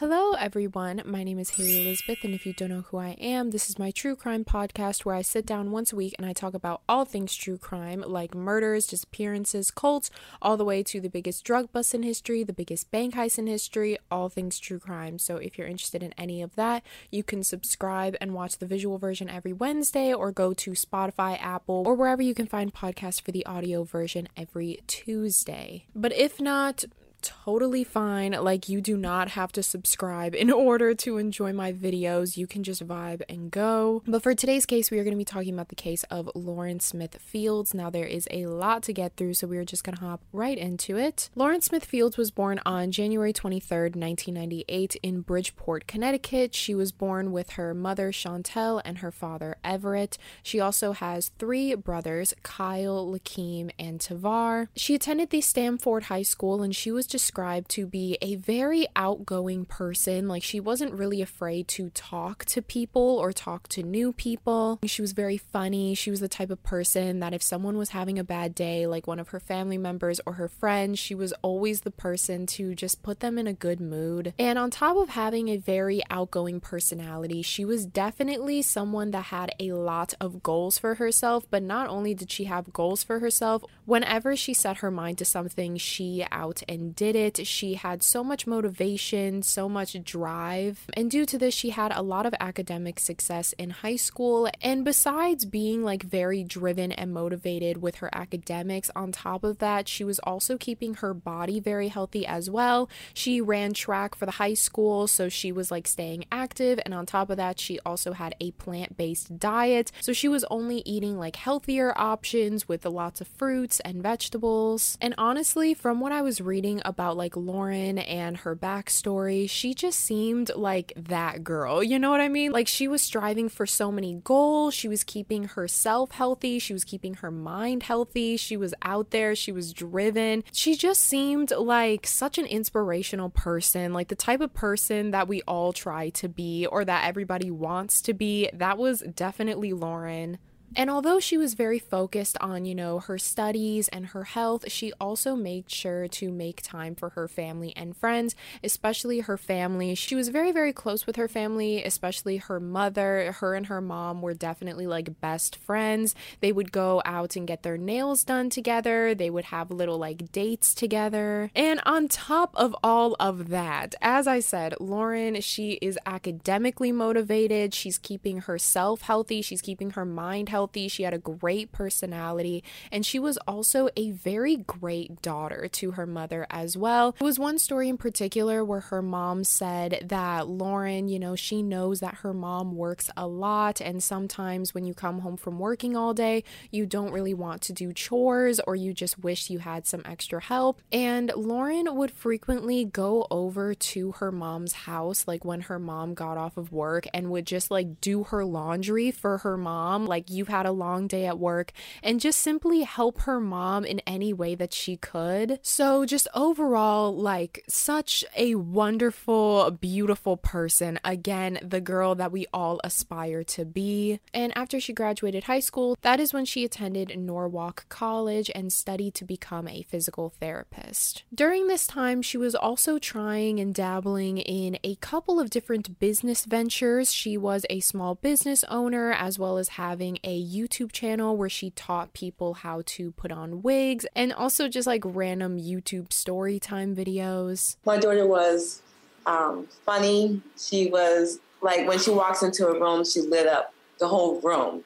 Hello, everyone. My name is Haley Elizabeth, and if you don't know who I am, this is my true crime podcast where I sit down once a week and I talk about all things true crime, like murders, disappearances, cults, all the way to the biggest drug bust in history, the biggest bank heist in history, all things true crime. So if you're interested in any of that, you can subscribe and watch the visual version every Wednesday, or go to Spotify, Apple, or wherever you can find podcasts for the audio version every Tuesday. But if not, totally fine. Like, you do not have to subscribe in order to enjoy my videos. You can just vibe and go. But for today's case, we are going to be talking about the case of Lauren Smith Fields. Now, there is a lot to get through, so we are just going to hop right into it. Lauren Smith Fields was born on January 23rd, 1998, in Bridgeport, Connecticut. She was born with her mother, Chantel, and her father, Everett. She also has three brothers, Kyle, Lakeem, and Tavar. She attended the Stamford High School and she was described to be a very outgoing person. Like, she wasn't really afraid to talk to people or talk to new people. She was very funny. She was the type of person that if someone was having a bad day, like one of her family members or her friends, she was always the person to just put them in a good mood. And on top of having a very outgoing personality, she was definitely someone that had a lot of goals for herself. But not only did she have goals for herself, whenever she set her mind to something, she out and did it. She had so much motivation, so much drive. And due to this, she had a lot of academic success in high school. And besides being like very driven and motivated with her academics, on top of that, she was also keeping her body very healthy as well. She ran track for the high school, so she was like staying active. And on top of that, she also had a plant based diet. So she was only eating like healthier options with lots of fruits and vegetables. And honestly, from what I was reading about like Lauren and her backstory, she just seemed like that girl. You know what I mean? Like she was striving for so many goals. She was keeping herself healthy. She was keeping her mind healthy. She was out there. She was driven. She just seemed like such an inspirational person, like the type of person that we all try to be or that everybody wants to be. That was definitely Lauren. And although she was very focused on, you know, her studies and her health, she also made sure to make time for her family and friends, especially her family. She was very, very close with her family, especially her mother. Her and her mom were definitely like best friends. They would go out and get their nails done together, they would have little like dates together. And on top of all of that, as I said, Lauren, she is academically motivated. She's keeping herself healthy, she's keeping her mind healthy healthy. She had a great personality, and she was also a very great daughter to her mother as well. There was one story in particular where her mom said that Lauren, you know, she knows that her mom works a lot, and sometimes when you come home from working all day, you don't really want to do chores or you just wish you had some extra help. And Lauren would frequently go over to her mom's house, like when her mom got off of work, and would just like do her laundry for her mom. Like, you've had a long day at work and just simply help her mom in any way that she could. So, just overall, like, such a wonderful, beautiful person. Again, the girl that we all aspire to be. And after she graduated high school, that is when she attended Norwalk College and studied to become a physical therapist. During this time, she was also trying and dabbling in a couple of different business ventures. She was a small business owner as well as having a YouTube channel where she taught people how to put on wigs and also just like random YouTube story time videos. My daughter was um, funny. She was like when she walks into a room, she lit up the whole room.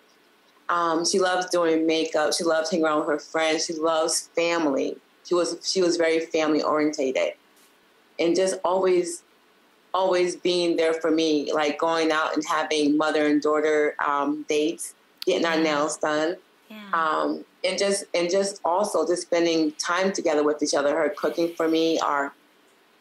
Um, she loves doing makeup. She loves hanging around with her friends. She loves family. She was she was very family orientated, and just always always being there for me, like going out and having mother and daughter um, dates getting our nails done. Yeah. Um, and just and just also just spending time together with each other. Her cooking for me, or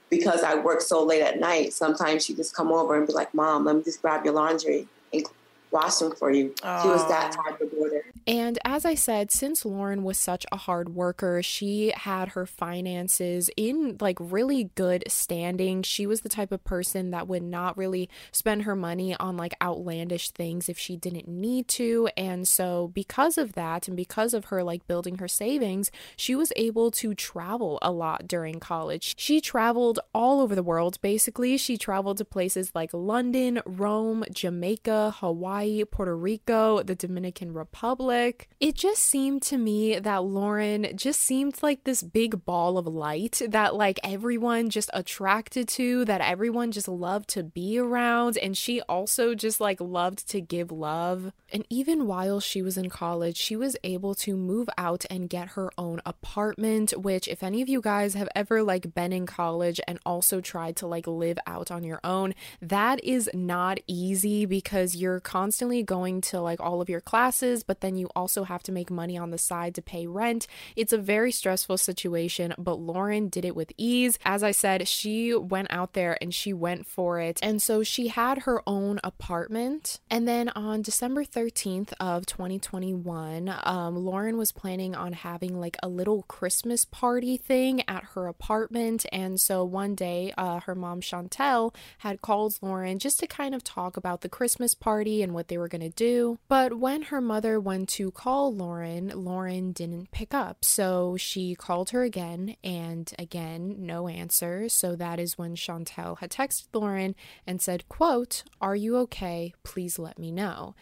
because I work so late at night, sometimes she just come over and be like, "Mom, let me just grab your laundry and wash them for you." She was that type of daughter. And as I said, since Lauren was such a hard worker, she had her finances in like really good standing. She was the type of person that would not really spend her money on like outlandish things if she didn't need to. And so, because of that, and because of her like building her savings, she was able to travel a lot during college. She traveled all over the world basically. She traveled to places like London, Rome, Jamaica, Hawaii, Puerto Rico, the Dominican Republic. It just seemed to me that Lauren just seemed like this big ball of light that like everyone just attracted to, that everyone just loved to be around. And she also just like loved to give love. And even while she was in college, she was able to move out and get her own apartment, which, if any of you guys have ever like been in college and also tried to like live out on your own, that is not easy because you're constantly going to like all of your classes, but then you also have to make money on the side to pay rent. It's a very stressful situation, but Lauren did it with ease. As I said, she went out there and she went for it. And so she had her own apartment. And then on December 13th of 2021, um, Lauren was planning on having like a little Christmas party thing at her apartment. And so one day, uh, her mom, Chantel, had called Lauren just to kind of talk about the Christmas party and what they were going to do. But when her mother went to call Lauren, Lauren didn't pick up. So she called her again, and again, no answer. So that is when Chantel had texted Lauren and said, quote, Are you okay? Please let me know.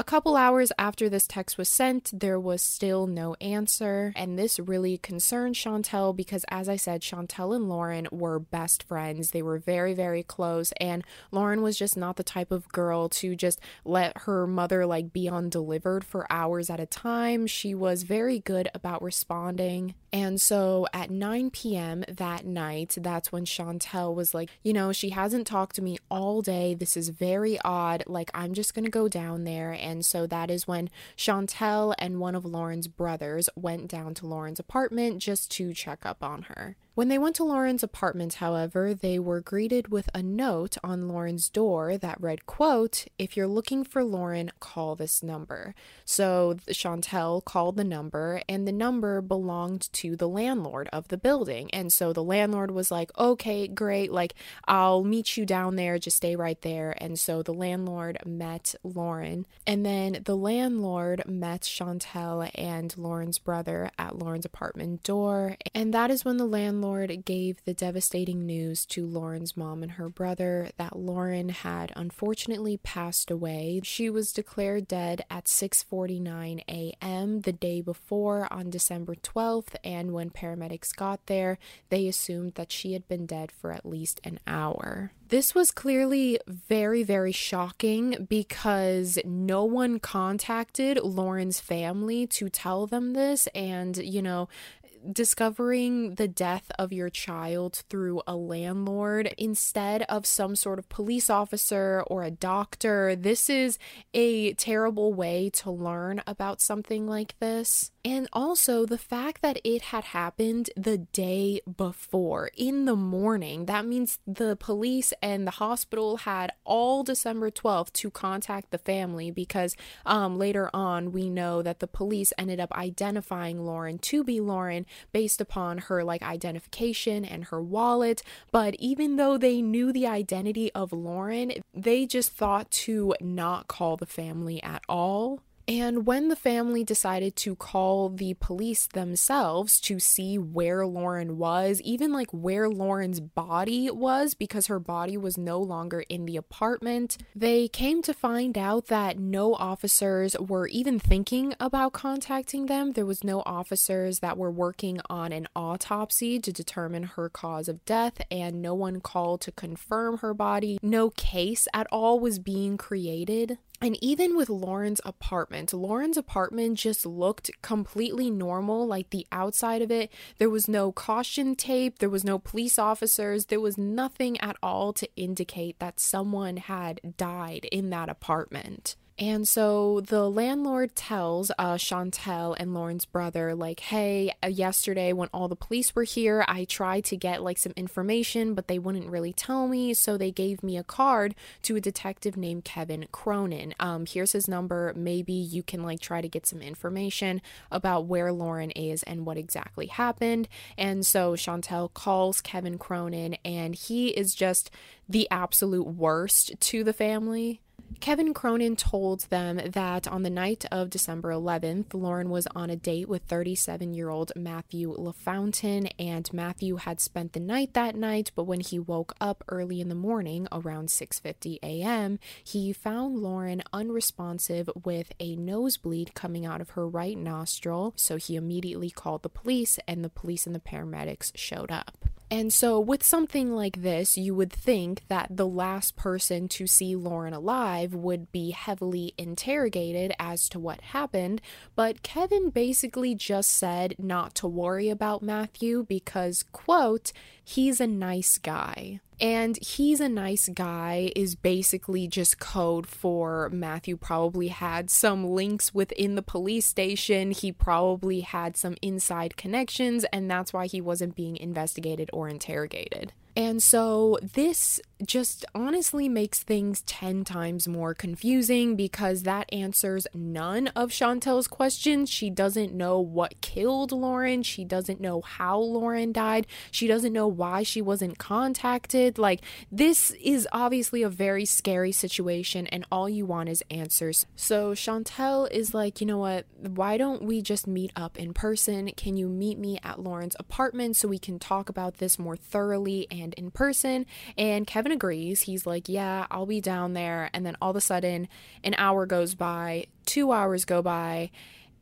A couple hours after this text was sent, there was still no answer, and this really concerned Chantel because, as I said, Chantel and Lauren were best friends. They were very, very close, and Lauren was just not the type of girl to just let her mother like be undelivered for hours at a time. She was very good about responding. And so at 9 p.m. that night, that's when Chantel was like, You know, she hasn't talked to me all day. This is very odd. Like, I'm just to go down there. And so that is when Chantel and one of Lauren's brothers went down to Lauren's apartment just to check up on her. When they went to Lauren's apartment, however, they were greeted with a note on Lauren's door that read, quote, if you're looking for Lauren, call this number. So Chantel called the number and the number belonged to the landlord of the building. And so the landlord was like, okay, great. Like, I'll meet you down there. Just stay right there. And so the landlord met Lauren. And then the landlord met Chantel and Lauren's brother at Lauren's apartment door. And that is when the landlord landlord gave the devastating news to Lauren's mom and her brother that Lauren had unfortunately passed away. She was declared dead at 6:49 a.m. the day before on December 12th, and when paramedics got there, they assumed that she had been dead for at least an hour. This was clearly very, very shocking because no one contacted Lauren's family to tell them this. And, you know, discovering the death of your child through a landlord instead of some sort of police officer or a doctor. This is a terrible way to learn about something like this. And also the fact that it had happened the day before in the morning. That means the police and the hospital had all December 12th to contact the family because um, later on we know that the police ended up identifying Lauren to be Lauren based upon her like identification and her wallet. But even though they knew the identity of Lauren, they just thought to not call the family at all. And when the family decided to call the police themselves to see where Lauren was, even like where Lauren's body was, because her body was no longer in the apartment, they came to find out that no officers were even thinking about contacting them. There was no officers that were working on an autopsy to determine her cause of death, and no one called to confirm her body. No case at all was being created. And even with Lauren's apartment, Lauren's apartment just looked completely normal. Like the outside of it, there was no caution tape, there was no police officers, there was nothing at all to indicate that someone had died in that apartment. And so the landlord tells uh, Chantel and Lauren's brother, like, hey, uh, yesterday when all the police were here, I tried to get like some information, but they wouldn't really tell me. So they gave me a card to a detective named Kevin Cronin. Um, here's his number. Maybe you can like try to get some information about where Lauren is and what exactly happened. And so Chantel calls Kevin Cronin, and he is just the absolute worst to the family. Kevin Cronin told them that on the night of December 11th, Lauren was on a date with 37 year old Matthew LaFountain, and Matthew had spent the night that night, but when he woke up early in the morning around 6:50 a.m., he found Lauren unresponsive with a nosebleed coming out of her right nostril, so he immediately called the police and the police and the paramedics showed up. And so, with something like this, you would think that the last person to see Lauren alive would be heavily interrogated as to what happened, but Kevin basically just said not to worry about Matthew because, quote, he's a nice guy. And he's a nice guy is basically just code for Matthew probably had some links within the police station. He probably had some inside connections, and that's why he wasn't being investigated or interrogated. And so this just honestly makes things 10 times more confusing because that answers none of Chantel's questions. She doesn't know what killed Lauren. She doesn't know how Lauren died. She doesn't know why she wasn't contacted. Like, this is obviously a very scary situation, and all you want is answers. So Chantel is like, you know what? Why don't we just meet up in person? Can you meet me at Lauren's apartment so we can talk about this more thoroughly and in person? And Kevin Kevin agrees. He's like, Yeah, I'll be down there. And then all of a sudden, an hour goes by, two hours go by,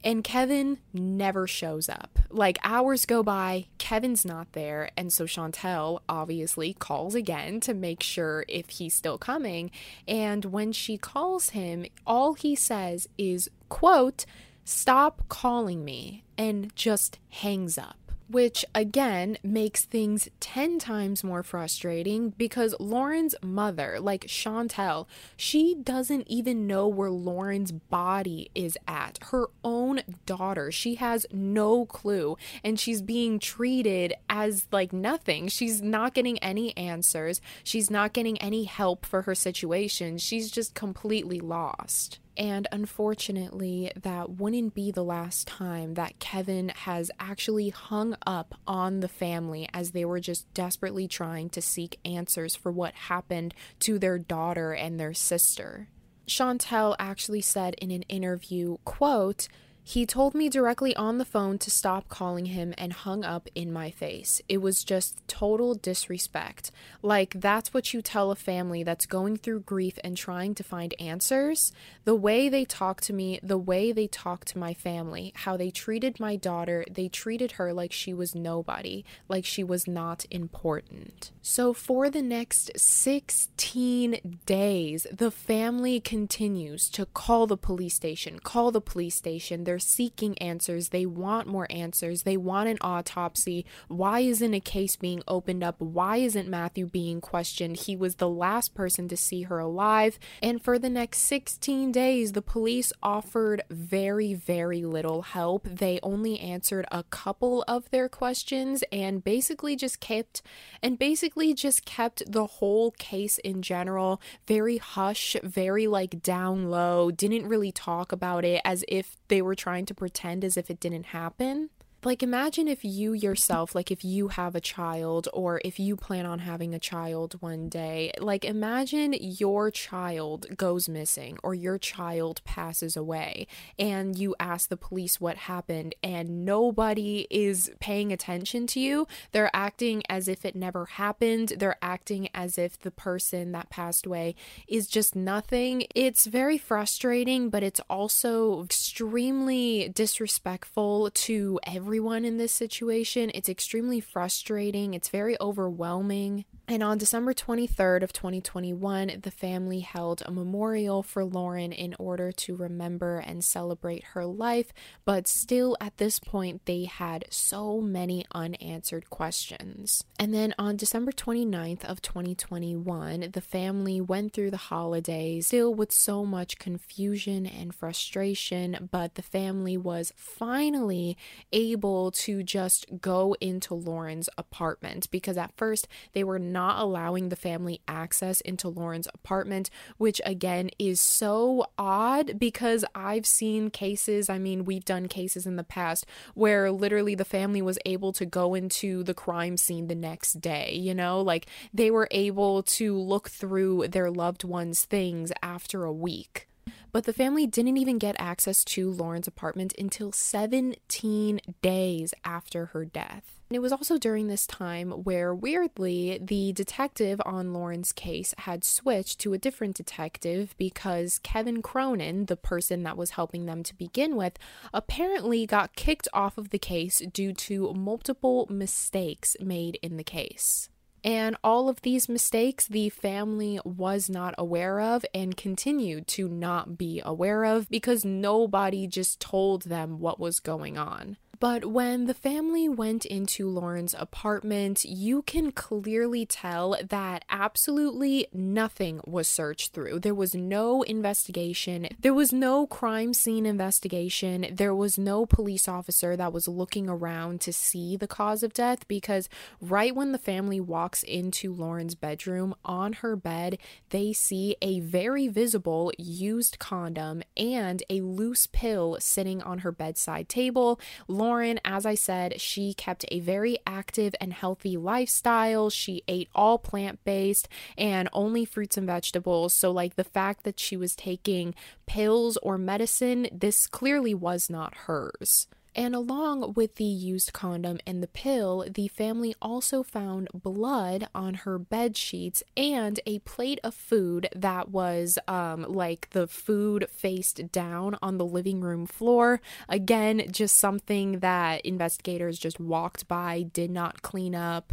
and Kevin never shows up. Like hours go by, Kevin's not there, and so Chantel obviously calls again to make sure if he's still coming. And when she calls him, all he says is, quote, stop calling me, and just hangs up which again makes things 10 times more frustrating because Lauren's mother, like Chantel, she doesn't even know where Lauren's body is at. Her own daughter, she has no clue and she's being treated as like nothing. She's not getting any answers, she's not getting any help for her situation. She's just completely lost. And unfortunately, that wouldn't be the last time that Kevin has actually hung up on the family as they were just desperately trying to seek answers for what happened to their daughter and their sister. Chantel actually said in an interview, quote, he told me directly on the phone to stop calling him and hung up in my face. It was just total disrespect. Like, that's what you tell a family that's going through grief and trying to find answers. The way they talk to me, the way they talk to my family, how they treated my daughter, they treated her like she was nobody, like she was not important. So, for the next 16 days, the family continues to call the police station, call the police station. They're seeking answers. They want more answers. They want an autopsy. Why isn't a case being opened up? Why isn't Matthew being questioned? He was the last person to see her alive. And for the next 16 days, the police offered very, very little help. They only answered a couple of their questions and basically just kept and basically just kept the whole case in general very hush, very like down low, didn't really talk about it as if they were trying to pretend as if it didn't happen. Like, imagine if you yourself, like, if you have a child or if you plan on having a child one day, like, imagine your child goes missing or your child passes away and you ask the police what happened and nobody is paying attention to you. They're acting as if it never happened. They're acting as if the person that passed away is just nothing. It's very frustrating, but it's also extremely disrespectful to everyone everyone in this situation. It's extremely frustrating, it's very overwhelming. And on December 23rd of 2021, the family held a memorial for Lauren in order to remember and celebrate her life, but still at this point they had so many unanswered questions. And then on December 29th of 2021, the family went through the holidays still with so much confusion and frustration, but the family was finally able to just go into Lauren's apartment because at first they were not not allowing the family access into Lauren's apartment, which again is so odd because I've seen cases, I mean, we've done cases in the past where literally the family was able to go into the crime scene the next day, you know, like they were able to look through their loved one's things after a week. But the family didn't even get access to Lauren's apartment until 17 days after her death. And it was also during this time where, weirdly, the detective on Lauren's case had switched to a different detective because Kevin Cronin, the person that was helping them to begin with, apparently got kicked off of the case due to multiple mistakes made in the case. And all of these mistakes the family was not aware of and continued to not be aware of because nobody just told them what was going on. But when the family went into Lauren's apartment, you can clearly tell that absolutely nothing was searched through. There was no investigation, there was no crime scene investigation, there was no police officer that was looking around to see the cause of death because right when the family walks into Lauren's bedroom, on her bed, they see a very visible used condom and a loose pill sitting on her bedside table. Lauren Lauren, as I said, she kept a very active and healthy lifestyle. She ate all plant based and only fruits and vegetables. So, like the fact that she was taking pills or medicine, this clearly was not hers. And along with the used condom and the pill, the family also found blood on her bed sheets and a plate of food that was um, like the food faced down on the living room floor. Again, just something that investigators just walked by, did not clean up.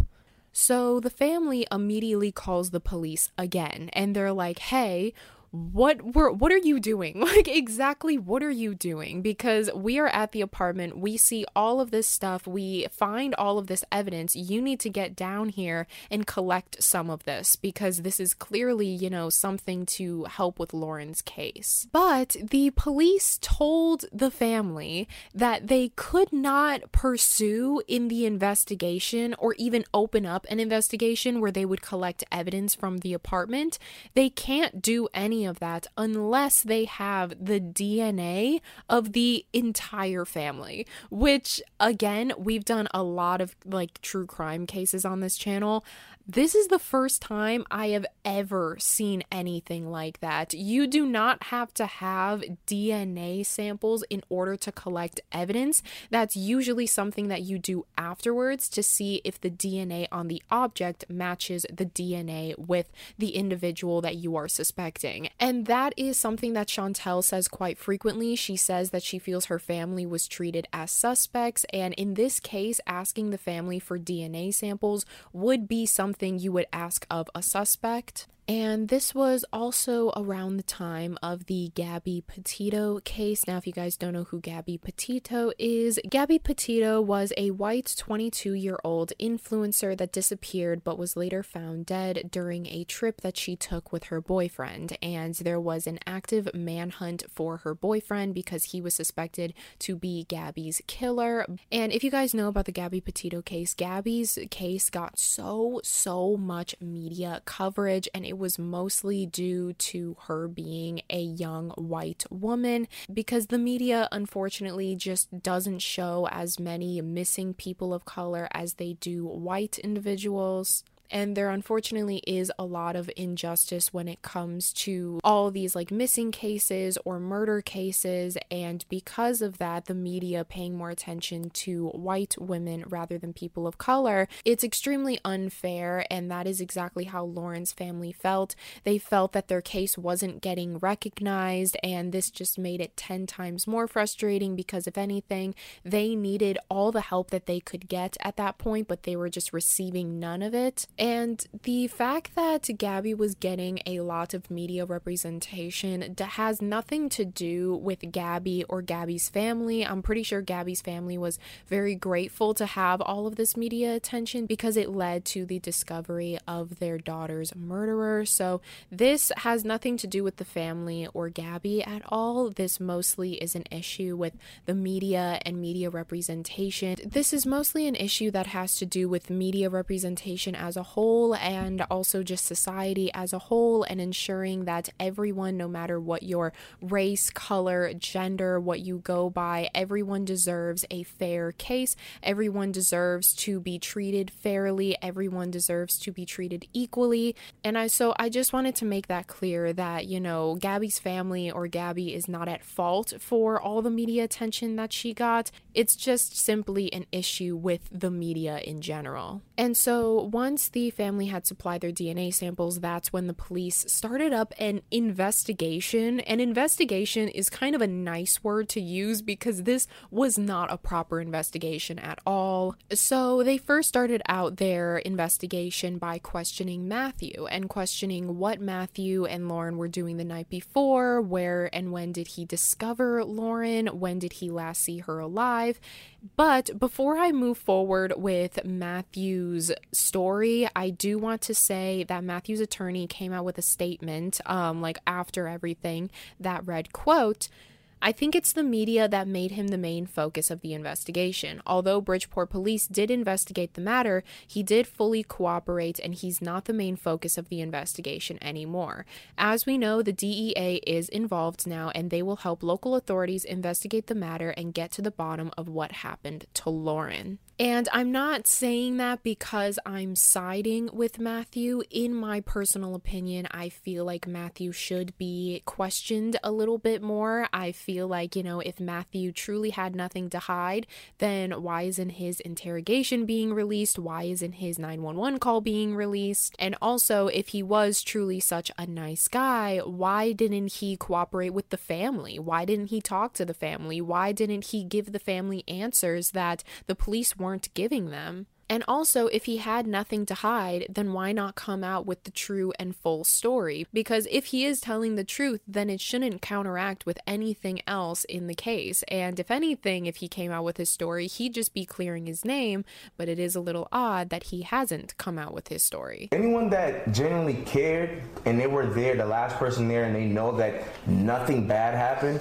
So the family immediately calls the police again and they're like, hey, what were what are you doing? Like exactly what are you doing? Because we are at the apartment. We see all of this stuff. We find all of this evidence. You need to get down here and collect some of this because this is clearly you know something to help with Lauren's case. But the police told the family that they could not pursue in the investigation or even open up an investigation where they would collect evidence from the apartment. They can't do any of that unless they have the DNA of the entire family, which again, we've done a lot of like true crime cases on this channel. This is the first time I have ever seen anything like that. You do not have to have DNA samples in order to collect evidence. That's usually something that you do afterwards to see if the DNA on the object matches the DNA with the individual that you are suspecting. And that is something that Chantel says quite frequently. She says that she feels her family was treated as suspects, and in this case, asking the family for DNA samples would be something something you would ask of a suspect. And this was also around the time of the Gabby Petito case. Now, if you guys don't know who Gabby Petito is, Gabby Petito was a white 22 year old influencer that disappeared but was later found dead during a trip that she took with her boyfriend. And there was an active manhunt for her boyfriend because he was suspected to be Gabby's killer. And if you guys know about the Gabby Petito case, Gabby's case got so, so much media coverage and it it was mostly due to her being a young white woman because the media unfortunately just doesn't show as many missing people of color as they do white individuals. And there unfortunately is a lot of injustice when it comes to all these like missing cases or murder cases. And because of that, the media paying more attention to white women rather than people of color, it's extremely unfair. And that is exactly how Lauren's family felt. They felt that their case wasn't getting recognized. And this just made it 10 times more frustrating because, if anything, they needed all the help that they could get at that point, but they were just receiving none of it. And the fact that Gabby was getting a lot of media representation has nothing to do with Gabby or Gabby's family. I'm pretty sure Gabby's family was very grateful to have all of this media attention because it led to the discovery of their daughter's murderer. So this has nothing to do with the family or Gabby at all. This mostly is an issue with the media and media representation. This is mostly an issue that has to do with media representation as a whole and also just society as a whole and ensuring that everyone, no matter what your race, color, gender, what you go by, everyone deserves a fair case. Everyone deserves to be treated fairly. Everyone deserves to be treated equally. And I so I just wanted to make that clear that, you know, Gabby's family or Gabby is not at fault for all the media attention that she got. It's just simply an issue with the media in general. And so once the family had supplied their DNA samples, that's when the police started up an investigation. An investigation is kind of a nice word to use because this was not a proper investigation at all. So they first started out their investigation by questioning Matthew and questioning what Matthew and Lauren were doing the night before, where and when did he discover Lauren, when did he last see her alive. But before I move forward with Matthew's story, I do want to say that Matthew's attorney came out with a statement, um, like after everything, that read, quote, I think it's the media that made him the main focus of the investigation. Although Bridgeport police did investigate the matter, he did fully cooperate and he's not the main focus of the investigation anymore. As we know, the DEA is involved now and they will help local authorities investigate the matter and get to the bottom of what happened to Lauren. And I'm not saying that because I'm siding with Matthew. In my personal opinion, I feel like Matthew should be questioned a little bit more. I feel like, you know, if Matthew truly had nothing to hide, then why isn't his interrogation being released? Why isn't his 911 call being released? And also, if he was truly such a nice guy, why didn't he cooperate with the family? Why didn't he talk to the family? Why didn't he give the family answers that the police weren't giving them. And also, if he had nothing to hide, then why not come out with the true and full story? Because if he is telling the truth, then it shouldn't counteract with anything else in the case. And if anything, if he came out with his story, he'd just be clearing his name. But it is a little odd that he hasn't come out with his story. Anyone that genuinely cared and they were there, the last person there, and they know that nothing bad happened,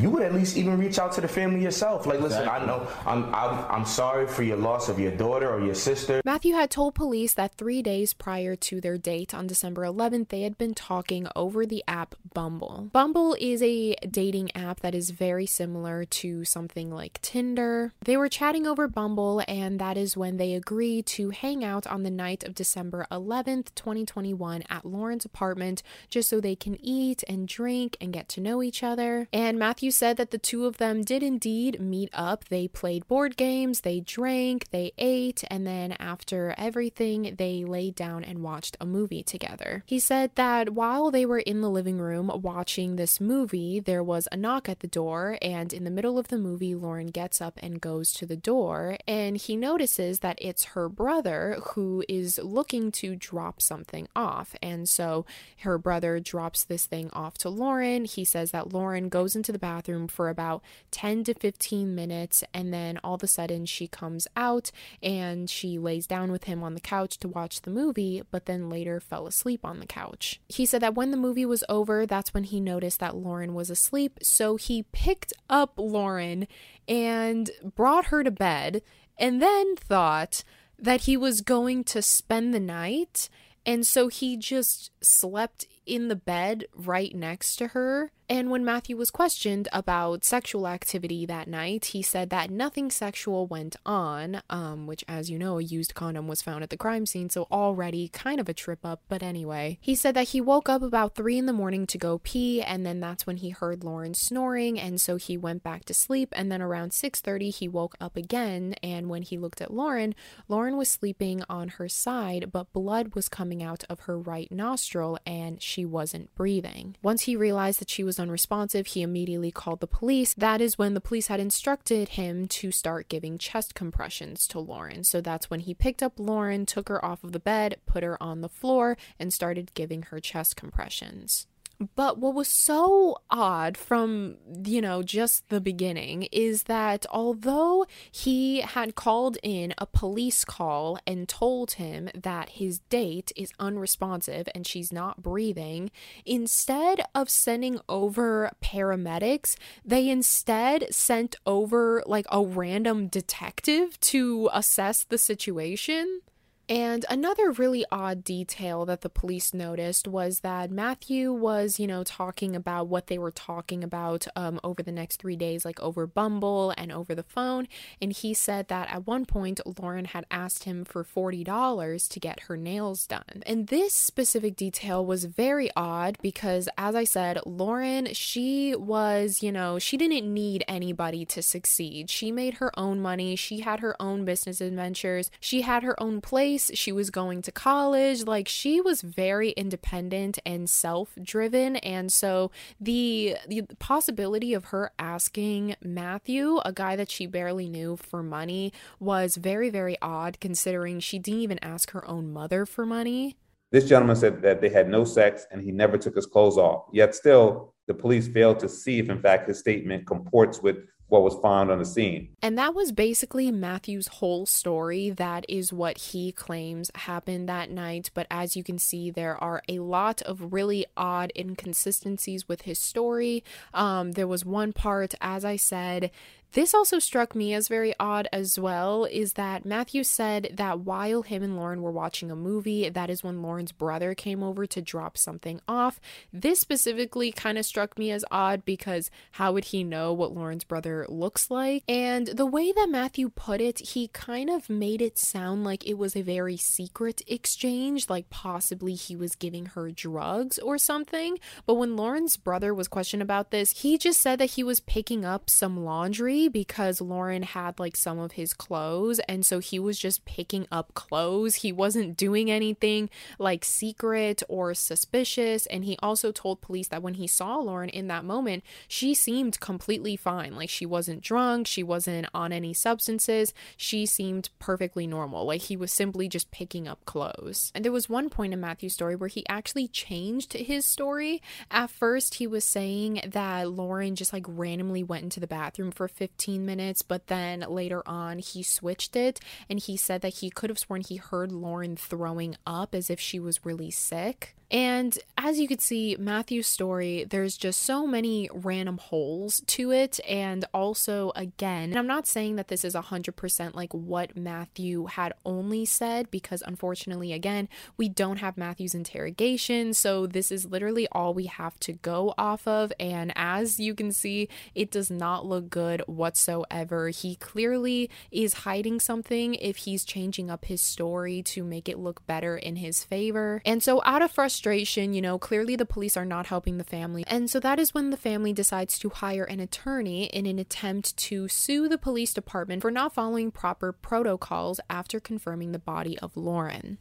you would at least even reach out to the family yourself. Like, listen, exactly. I know I'm, I'm I'm sorry for your loss of your daughter or your sister. Matthew had told police that three days prior to their date on December 11th, they had been talking over the app Bumble. Bumble is a dating app that is very similar to something like Tinder. They were chatting over Bumble, and that is when they agreed to hang out on the night of December 11th, 2021, at Lauren's apartment, just so they can eat and drink and get to know each other. And Matthew Matthew said that the two of them did indeed meet up. They played board games, they drank, they ate, and then after everything, they laid down and watched a movie together. He said that while they were in the living room watching this movie, there was a knock at the door, and in the middle of the movie, Lauren gets up and goes to the door, and he notices that it's her brother who is looking to drop something off. And so her brother drops this thing off to Lauren. He says that Lauren goes into the bathroom for about 10 to 15 minutes, and then all of a sudden she comes out and she lays down with him on the couch to watch the movie, but then later fell asleep on the couch. He said that when the movie was over, that's when he noticed that Lauren was asleep, so he picked up Lauren and brought her to bed, and then thought that he was going to spend the night. And so he just slept in the bed right next to her and when Matthew was questioned about sexual activity that night, he said that nothing sexual went on, um, which, as you know, a used condom was found at the crime scene, so already kind of a trip up. But anyway, he said that he woke up about three in the morning to go pee, and then that's when he heard Lauren snoring, and so he went back to sleep. And then around 6:30, he woke up again, and when he looked at Lauren, Lauren was sleeping on her side, but blood was coming out of her right nostril and she wasn't breathing. Once he realized that she was unresponsive, he immediately called the police. That is when the police had instructed him to start giving chest compressions to Lauren. So that's when he picked up Lauren, took her off of the bed, put her on the floor, and started giving her chest compressions. But what was so odd from, you know, just the beginning is that although he had called in a police call and told him that his date is unresponsive and she's not breathing, instead of sending over paramedics, they instead sent over like a random detective to assess the situation. And another really odd detail that the police noticed was that Matthew was, you know, talking about what they were talking about um, over the next three days, like over Bumble and over the phone. And he said that at one point, Lauren had asked him for $40 to get her nails done. And this specific detail was very odd because, as I said, Lauren, she was, you know, she didn't need anybody to succeed. She made her own money, she had her own business adventures, she had her own place place. She was going to college. Like she was very independent and self-driven. And so the the possibility of her asking Matthew, a guy that she barely knew, for money was very, very odd considering she didn't even ask her own mother for money. This gentleman said that they had no sex and he never took his clothes off. Yet still, the police failed to see if, in fact, his statement comports with what was found on the scene. And that was basically Matthew's whole story. That is what he claims happened that night. But as you can see, there are a lot of really odd inconsistencies with his story. Um, there was one part, as I said, this also struck me as very odd as well is that Matthew said that while him and Lauren were watching a movie, that is when Lauren's brother came over to drop something off. This specifically kind of struck me as odd because how would he know what Lauren's brother looks like? And the way that Matthew put it, he kind of made it sound like it was a very secret exchange, like possibly he was giving her drugs or something. But when Lauren's brother was questioned about this, he just said that he was picking up some laundry because Lauren had like some of his clothes and so he was just picking up clothes. He wasn't doing anything like secret or suspicious and he also told police that when he saw Lauren in that moment, she seemed completely fine. Like she wasn't drunk, she wasn't on any substances. She seemed perfectly normal. Like he was simply just picking up clothes. And there was one point in Matthew's story where he actually changed his story. At first, he was saying that Lauren just like randomly went into the bathroom for 15 15 minutes, but then later on he switched it and he said that he could have sworn he heard Lauren throwing up as if she was really sick. And as you could see, Matthew's story, there's just so many random holes to it. And also, again, I'm not saying that this is 100% like what Matthew had only said, because unfortunately, again, we don't have Matthew's interrogation. So this is literally all we have to go off of. And as you can see, it does not look good whatsoever. He clearly is hiding something if he's changing up his story to make it look better in his favor. And so, out of frustration, frustration, you know, clearly the police are not helping the family. And so that is when the family decides to hire an attorney in an attempt to sue the police department for not following proper protocols after confirming the body of Lauren.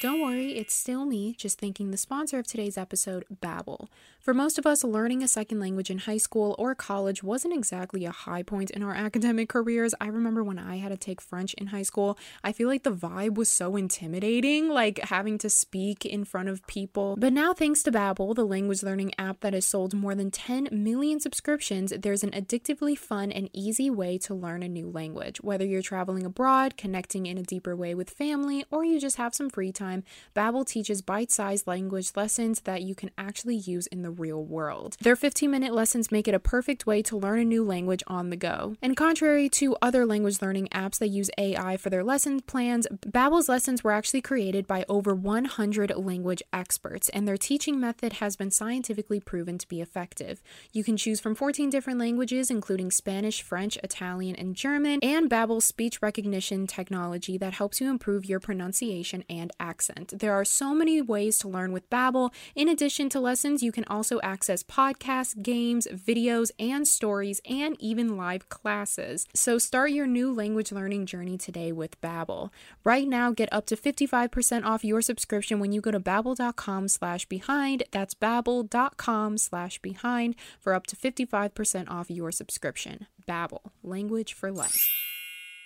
Don't worry, it's still me, just thanking the sponsor of today's episode, Babbel. For most of us, learning a second language in high school or college wasn't exactly a high point in our academic careers. I remember when I had to take French in high school, I feel like the vibe was so intimidating, like having to speak in front of people. But now, thanks to Babbel, the language learning app that has sold more than 10 million subscriptions, there's an addictively fun and easy way to learn a new language. Whether you're traveling abroad, connecting in a deeper way with family, or you just have some free time Babbel teaches bite-sized language lessons that you can actually use in the real world. Their 15-minute lessons make it a perfect way to learn a new language on the go. And contrary to other language learning apps that use AI for their lesson plans, Babbel's lessons were actually created by over 100 language experts, and their teaching method has been scientifically proven to be effective. You can choose from 14 different languages, including Spanish, French, Italian, and German, and Babbel's speech recognition technology that helps you improve your pronunciation and accent. There are so many ways to learn with Babbel. In addition to lessons, you can also access podcasts, games, videos, and stories, and even live classes. So start your new language learning journey today with Babbel. Right now, get up to 55% off your subscription when you go to babbel.com slash behind. That's babbel.com slash behind for up to 55% off your subscription. Babbel, language for life.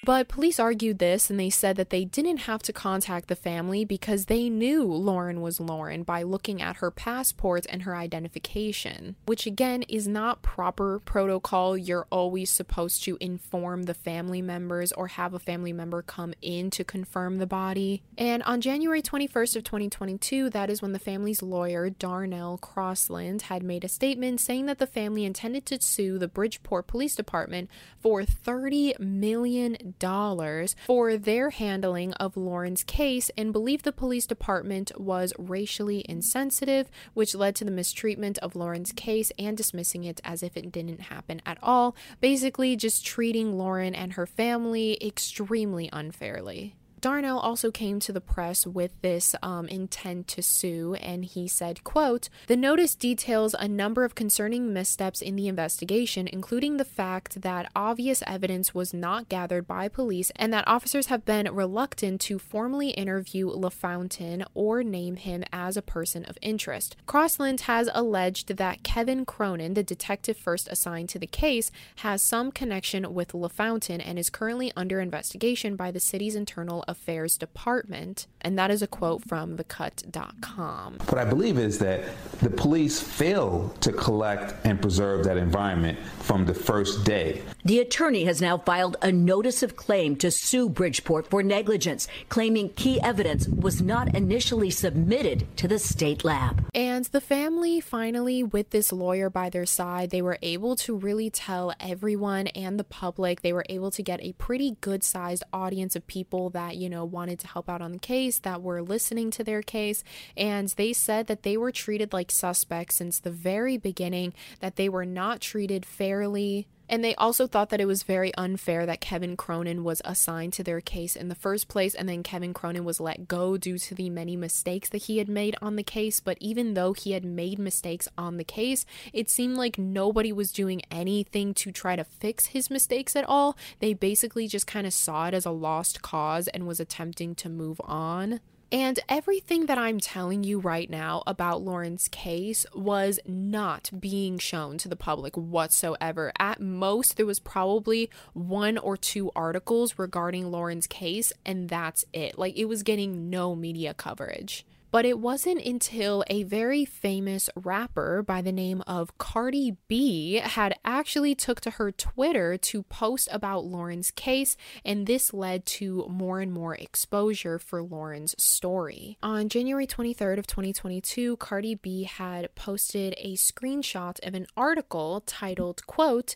But police argued this and they said that they didn't have to contact the family because they knew Lauren was Lauren by looking at her passport and her identification, which again is not proper protocol. You're always supposed to inform the family members or have a family member come in to confirm the body. And on January 21st of 2022, that is when the family's lawyer, Darnell Crossland, had made a statement saying that the family intended to sue the Bridgeport Police Department for 30 million dollars for their handling of Lauren's case and believed the police department was racially insensitive, which led to the mistreatment of Lauren's case and dismissing it as if it didn't happen at all, basically just treating Lauren and her family extremely unfairly. Darnell also came to the press with this um, intent to sue, and he said, quote, The notice details a number of concerning missteps in the investigation, including the fact that obvious evidence was not gathered by police and that officers have been reluctant to formally interview LaFountain or name him as a person of interest. Crossland has alleged that Kevin Cronin, the detective first assigned to the case, has some connection with LaFountain and is currently under investigation by the city's internal Affairs Department. And that is a quote from thecut.com. What I believe is that the police failed to collect and preserve that environment from the first day. The attorney has now filed a notice of claim to sue Bridgeport for negligence, claiming key evidence was not initially submitted to the state lab. And the family finally, with this lawyer by their side, they were able to really tell everyone and the public, they were able to get a pretty good sized audience of people that, you know, wanted to help out on the case, that were listening to their case. And they said that they were treated like suspects since the very beginning, that they were not treated fairly and they also thought that it was very unfair that Kevin Cronin was assigned to their case in the first place, and then Kevin Cronin was let go due to the many mistakes that he had made on the case. But even though he had made mistakes on the case, it seemed like nobody was doing anything to try to fix his mistakes at all. They basically just kind of saw it as a lost cause and was attempting to move on. And everything that I'm telling you right now about Lauren's case was not being shown to the public whatsoever. At most, there was probably one or two articles regarding Lauren's case, and that's it. Like, it was getting no media coverage. But it wasn't until a very famous rapper by the name of Cardi B had actually took to her Twitter to post about Lauren's case, and this led to more and more exposure for Lauren's story. On January 23rd of 2022, Cardi B had posted a screenshot of an article titled, quote,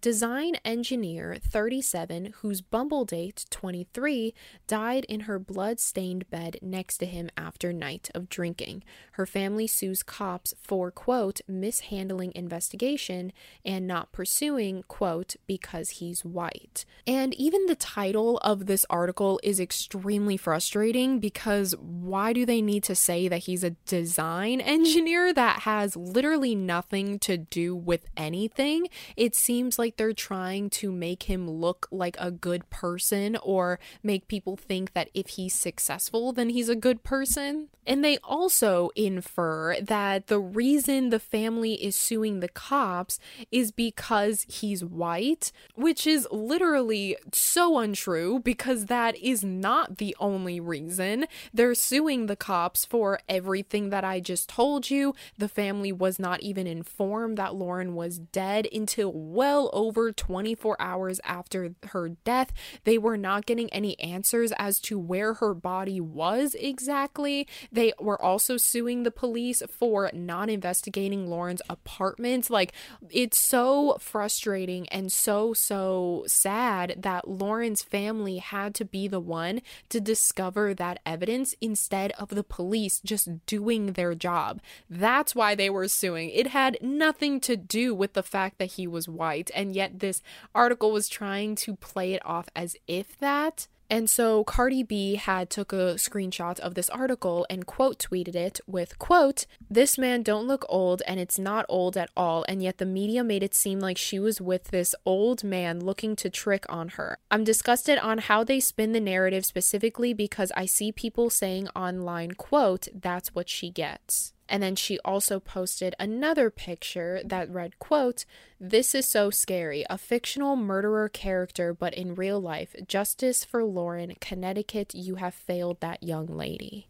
design engineer 37 whose bumble date 23 died in her blood-stained bed next to him after night of drinking. Her family sues cops for quote mishandling investigation and not pursuing quote because he's white. And even the title of this article is extremely frustrating because why do they need to say that he's a design engineer that has literally nothing to do with anything? It seems like they're trying to make him look like a good person or make people think that if he's successful, then he's a good person. And they also infer that the reason the family is suing the cops is because he's white, which is literally so untrue because that is not the only reason. They're suing the cops for everything that I just told you. The family was not even informed that Lauren was dead until well over 24 hours after her death. They were not getting any answers as to where her body was exactly. They were also suing the police for not investigating Lauren's apartment. Like, it's so frustrating and so, so sad that Lauren's family had to be the one to discover that evidence instead of the police just doing their job. That's why they were suing. It had nothing to do with the fact that he was white, and yet this article was trying to play it off as if that And so Cardi B had took a screenshot of this article and quote tweeted it with quote, "This man don't look old and it's not old at all and yet the media made it seem like she was with this old man looking to trick on her. I'm disgusted on how they spin the narrative specifically because I see people saying online quote, that's what she gets." And then she also posted another picture that read, quote, This is so scary. A fictional murderer character, but in real life. Justice for Lauren, Connecticut, you have failed that young lady.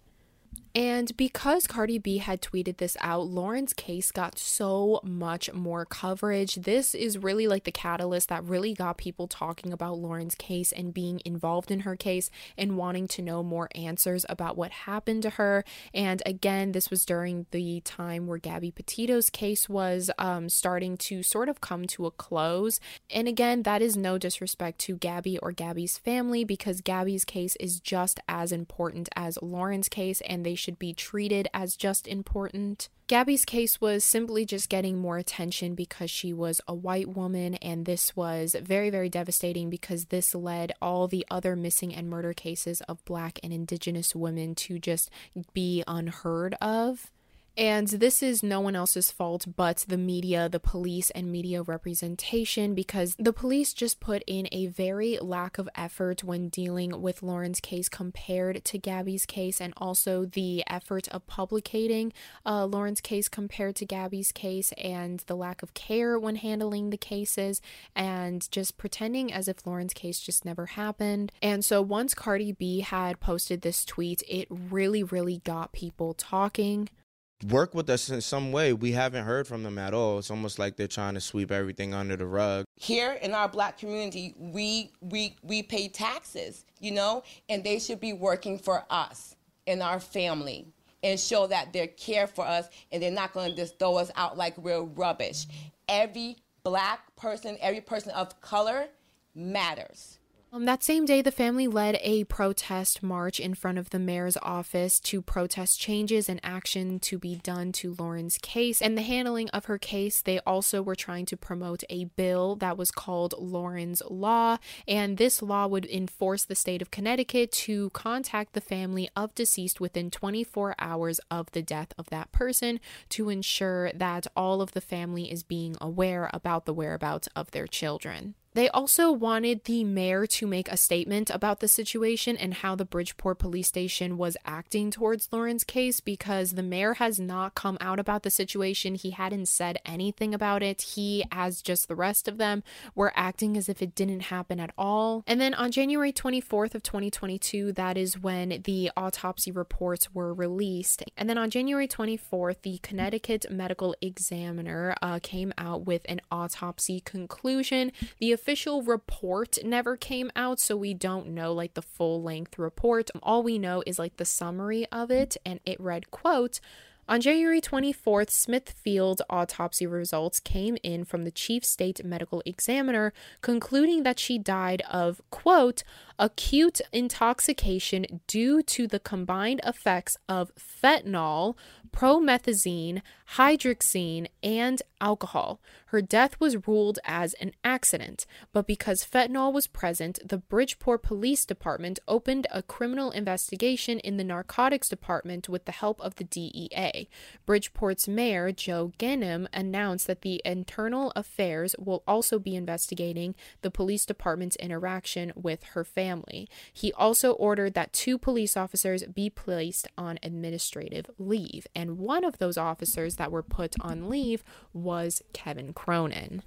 And because Cardi B had tweeted this out, Lauren's case got so much more coverage. This is really like the catalyst that really got people talking about Lauren's case and being involved in her case and wanting to know more answers about what happened to her. And again, this was during the time where Gabby Petito's case was um, starting to sort of come to a close. And again, that is no disrespect to Gabby or Gabby's family because Gabby's case is just as important as Lauren's case, and they should should be treated as just important. Gabby's case was simply just getting more attention because she was a white woman, and this was very, very devastating because this led all the other missing and murder cases of black and indigenous women to just be unheard of. And this is no one else's fault but the media, the police, and media representation because the police just put in a very lack of effort when dealing with Lauren's case compared to Gabby's case, and also the effort of publicating uh, Lauren's case compared to Gabby's case, and the lack of care when handling the cases, and just pretending as if Lauren's case just never happened. And so once Cardi B had posted this tweet, it really, really got people talking work with us in some way. We haven't heard from them at all. It's almost like they're trying to sweep everything under the rug. Here in our black community, we we we pay taxes, you know, and they should be working for us and our family and show that they care for us and they're not going to just throw us out like we're rubbish. Every black person, every person of color matters. Um, that same day, the family led a protest march in front of the mayor's office to protest changes and action to be done to Lauren's case and the handling of her case. They also were trying to promote a bill that was called Lauren's Law, and this law would enforce the state of Connecticut to contact the family of deceased within 24 hours of the death of that person to ensure that all of the family is being aware about the whereabouts of their children. They also wanted the mayor to make a statement about the situation and how the Bridgeport police station was acting towards Lauren's case because the mayor has not come out about the situation. He hadn't said anything about it. He, as just the rest of them, were acting as if it didn't happen at all. And then on January 24th of 2022, that is when the autopsy reports were released. And then on January 24th, the Connecticut Medical Examiner uh, came out with an autopsy conclusion. The official report never came out, so we don't know like the full length report. All we know is like the summary of it, and it read, quote, on January 24th, Smithfield autopsy results came in from the chief state medical examiner, concluding that she died of, quote, acute intoxication due to the combined effects of fentanyl, promethazine, hydroxyzine, and alcohol. Her death was ruled as an accident, but because fentanyl was present, the Bridgeport Police Department opened a criminal investigation in the narcotics department with the help of the DEA. Bridgeport's mayor, Joe Ganim, announced that the internal affairs will also be investigating the police department's interaction with her family. He also ordered that two police officers be placed on administrative leave, and one of those officers that were put on leave was Kevin Cronin.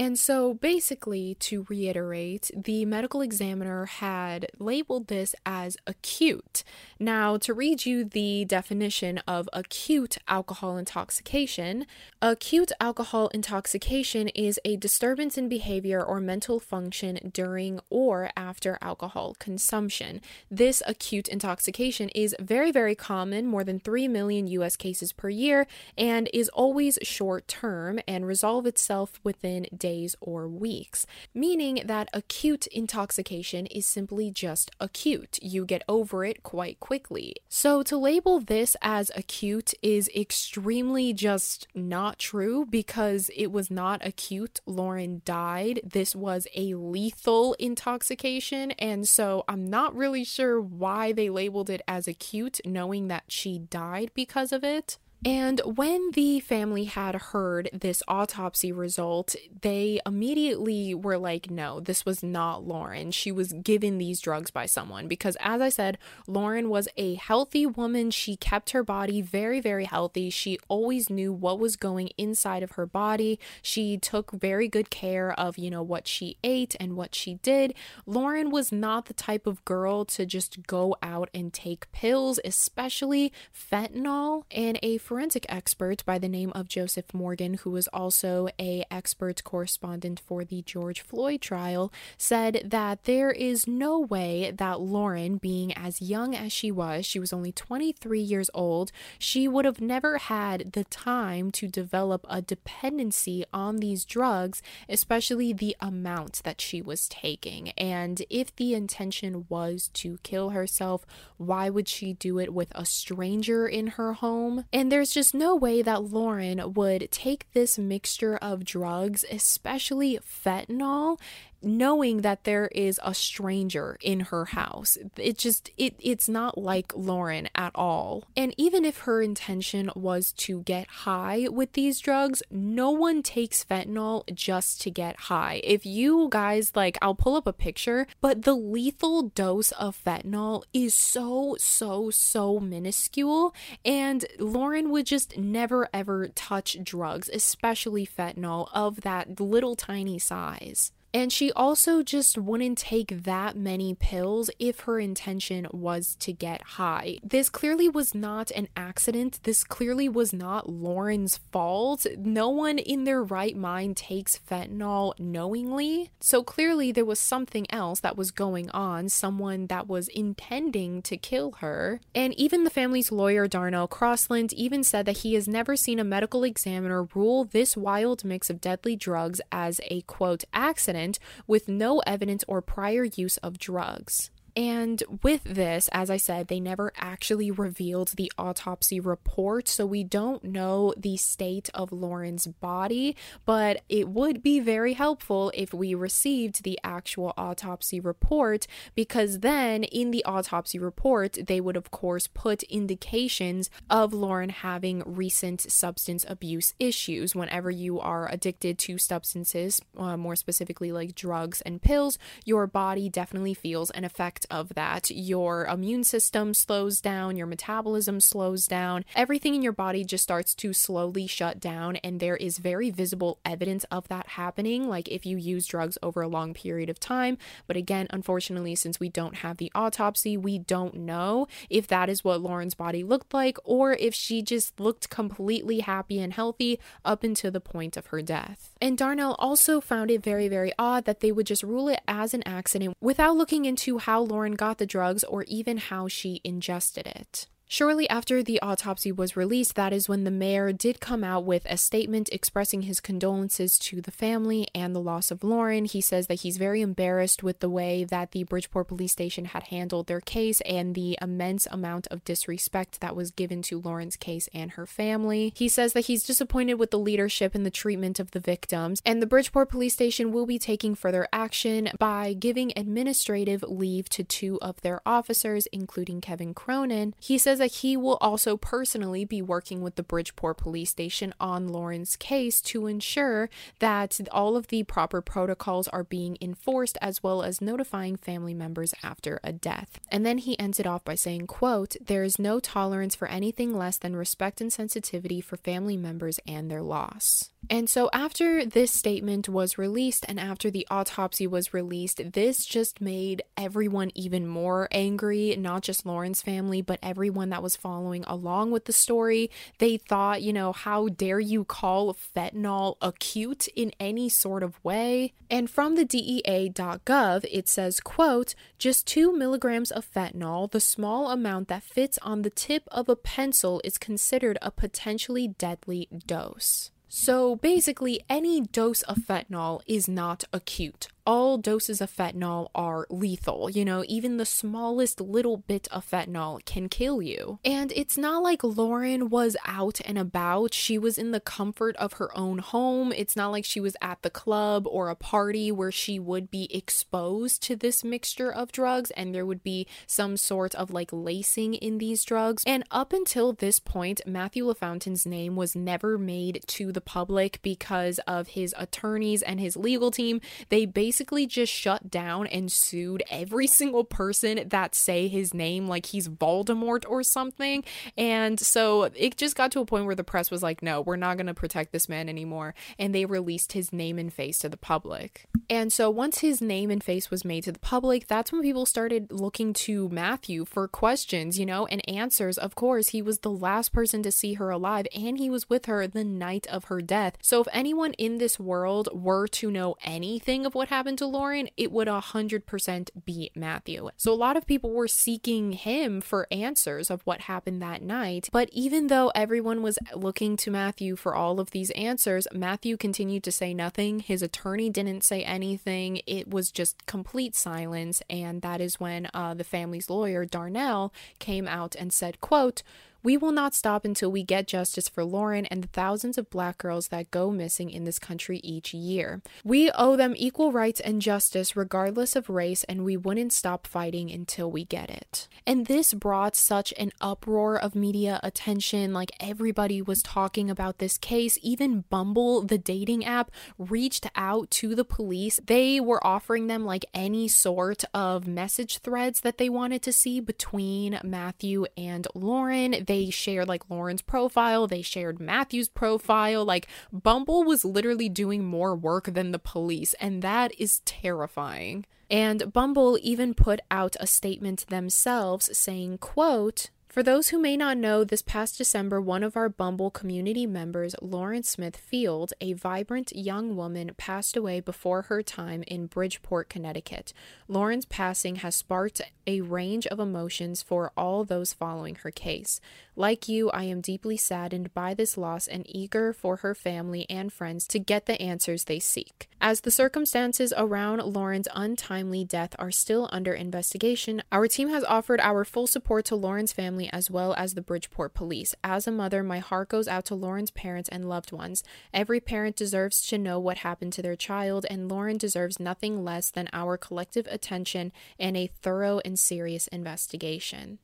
And so, basically, to reiterate, the medical examiner had labeled this as acute. Now, to read you the definition of acute alcohol intoxication, acute alcohol intoxication is a disturbance in behavior or mental function during or after alcohol consumption. This acute intoxication is very, very common, more than 3 million US cases per year, and is always short term and resolve itself within days days or weeks, meaning that acute intoxication is simply just acute. You get over it quite quickly. So to label this as acute is extremely just not true because it was not acute. Lauren died. This was a lethal intoxication. And so I'm not really sure why they labeled it as acute, knowing that she died because of it. And when the family had heard this autopsy result, they immediately were like, no, this was not Lauren. She was given these drugs by someone. Because, as I said, Lauren was a healthy woman. She kept her body very, very healthy. She always knew what was going inside of her body. She took very good care of, you know, what she ate and what she did. Lauren was not the type of girl to just go out and take pills, especially fentanyl. And a forensic expert by the name of Joseph Morgan, who was also a expert correspondent for the George Floyd trial, said that there is no way that Lauren, being as young as she was, she was only 23 years old, she would have never had the time to develop a dependency on these drugs, especially the amount that she was taking. And if the intention was to kill herself, why would she do it with a stranger in her home? And there's just no way that Lauren would take this mixture of drugs, especially fentanyl, knowing that there is a stranger in her house. It just it it's not like Lauren at all. And even if her intention was to get high with these drugs, no one takes fentanyl just to get high. If you guys like I'll pull up a picture, but the lethal dose of fentanyl is so so so minuscule and Lauren would just never ever touch drugs, especially fentanyl of that little tiny size. And she also just wouldn't take that many pills if her intention was to get high. This clearly was not an accident. This clearly was not Lauren's fault. No one in their right mind takes fentanyl knowingly. So clearly there was something else that was going on, someone that was intending to kill her. And even the family's lawyer, Darnell Crosland, even said that he has never seen a medical examiner rule this wild mix of deadly drugs as a quote accident with no evidence or prior use of drugs. And with this, as I said, they never actually revealed the autopsy report, so we don't know the state of Lauren's body, but it would be very helpful if we received the actual autopsy report because then in the autopsy report, they would, of course, put indications of Lauren having recent substance abuse issues. Whenever you are addicted to substances, uh, more specifically like drugs and pills, your body definitely feels an effect of that. Your immune system slows down, your metabolism slows down, everything in your body just starts to slowly shut down. And there is very visible evidence of that happening, like if you use drugs over a long period of time. But again, unfortunately, since we don't have the autopsy, we don't know if that is what Lauren's body looked like or if she just looked completely happy and healthy up until the point of her death. And Darnell also found it very, very odd that they would just rule it as an accident without looking into how Lauren got the drugs or even how she ingested it. Shortly after the autopsy was released, that is when the mayor did come out with a statement expressing his condolences to the family and the loss of Lauren. He says that he's very embarrassed with the way that the Bridgeport Police Station had handled their case and the immense amount of disrespect that was given to Lauren's case and her family. He says that he's disappointed with the leadership and the treatment of the victims, and the Bridgeport Police Station will be taking further action by giving administrative leave to two of their officers, including Kevin Cronin. He says that he will also personally be working with the Bridgeport Police Station on Lauren's case to ensure that all of the proper protocols are being enforced as well as notifying family members after a death. And then he ends it off by saying, quote, there is no tolerance for anything less than respect and sensitivity for family members and their loss. And so, after this statement was released and after the autopsy was released, this just made everyone even more angry, not just Lauren's family, but everyone that was following along with the story. They thought, you know, how dare you call fentanyl acute in any sort of way? And from the DEA.gov, it says, quote, just two milligrams of fentanyl, the small amount that fits on the tip of a pencil, is considered a potentially deadly dose. So basically, any dose of fentanyl is not acute. All doses of fentanyl are lethal. You know, even the smallest little bit of fentanyl can kill you. And it's not like Lauren was out and about. She was in the comfort of her own home. It's not like she was at the club or a party where she would be exposed to this mixture of drugs and there would be some sort of like lacing in these drugs. And up until this point, Matthew LaFountain's name was never made to the public because of his attorneys and his legal team. They basically just shut down and sued every single person that say his name like he's Voldemort or something. And so it just got to a point where the press was like, no, we're not going to protect this man anymore. And they released his name and face to the public. And so once his name and face was made to the public, that's when people started looking to Matthew for questions, you know, and answers. Of course, he was the last person to see her alive and he was with her the night of her death. So if anyone in this world were to know anything of what happened to Lauren, it would 100% be Matthew. So a lot of people were seeking him for answers of what happened that night. But even though everyone was looking to Matthew for all of these answers, Matthew continued to say nothing. His attorney didn't say anything. It was just complete silence. And that is when uh, the family's lawyer, Darnell, came out and said, quote, we will not stop until we get justice for Lauren and the thousands of black girls that go missing in this country each year. We owe them equal rights and justice regardless of race, and we wouldn't stop fighting until we get it. And this brought such an uproar of media attention. Like everybody was talking about this case. Even Bumble, the dating app, reached out to the police. They were offering them like any sort of message threads that they wanted to see between Matthew and Lauren they shared like Lauren's profile, they shared Matthew's profile. Like Bumble was literally doing more work than the police, and that is terrifying. And Bumble even put out a statement themselves saying, quote, for those who may not know, this past December, one of our Bumble community members, Lauren Smith Field, a vibrant young woman, passed away before her time in Bridgeport, Connecticut. Lauren's passing has sparked a range of emotions for all those following her case. Like you, I am deeply saddened by this loss and eager for her family and friends to get the answers they seek. As the circumstances around Lauren's untimely death are still under investigation, our team has offered our full support to Lauren's family as well as the Bridgeport police. As a mother, my heart goes out to Lauren's parents and loved ones. Every parent deserves to know what happened to their child, and Lauren deserves nothing less than our collective attention and a thorough and serious investigation.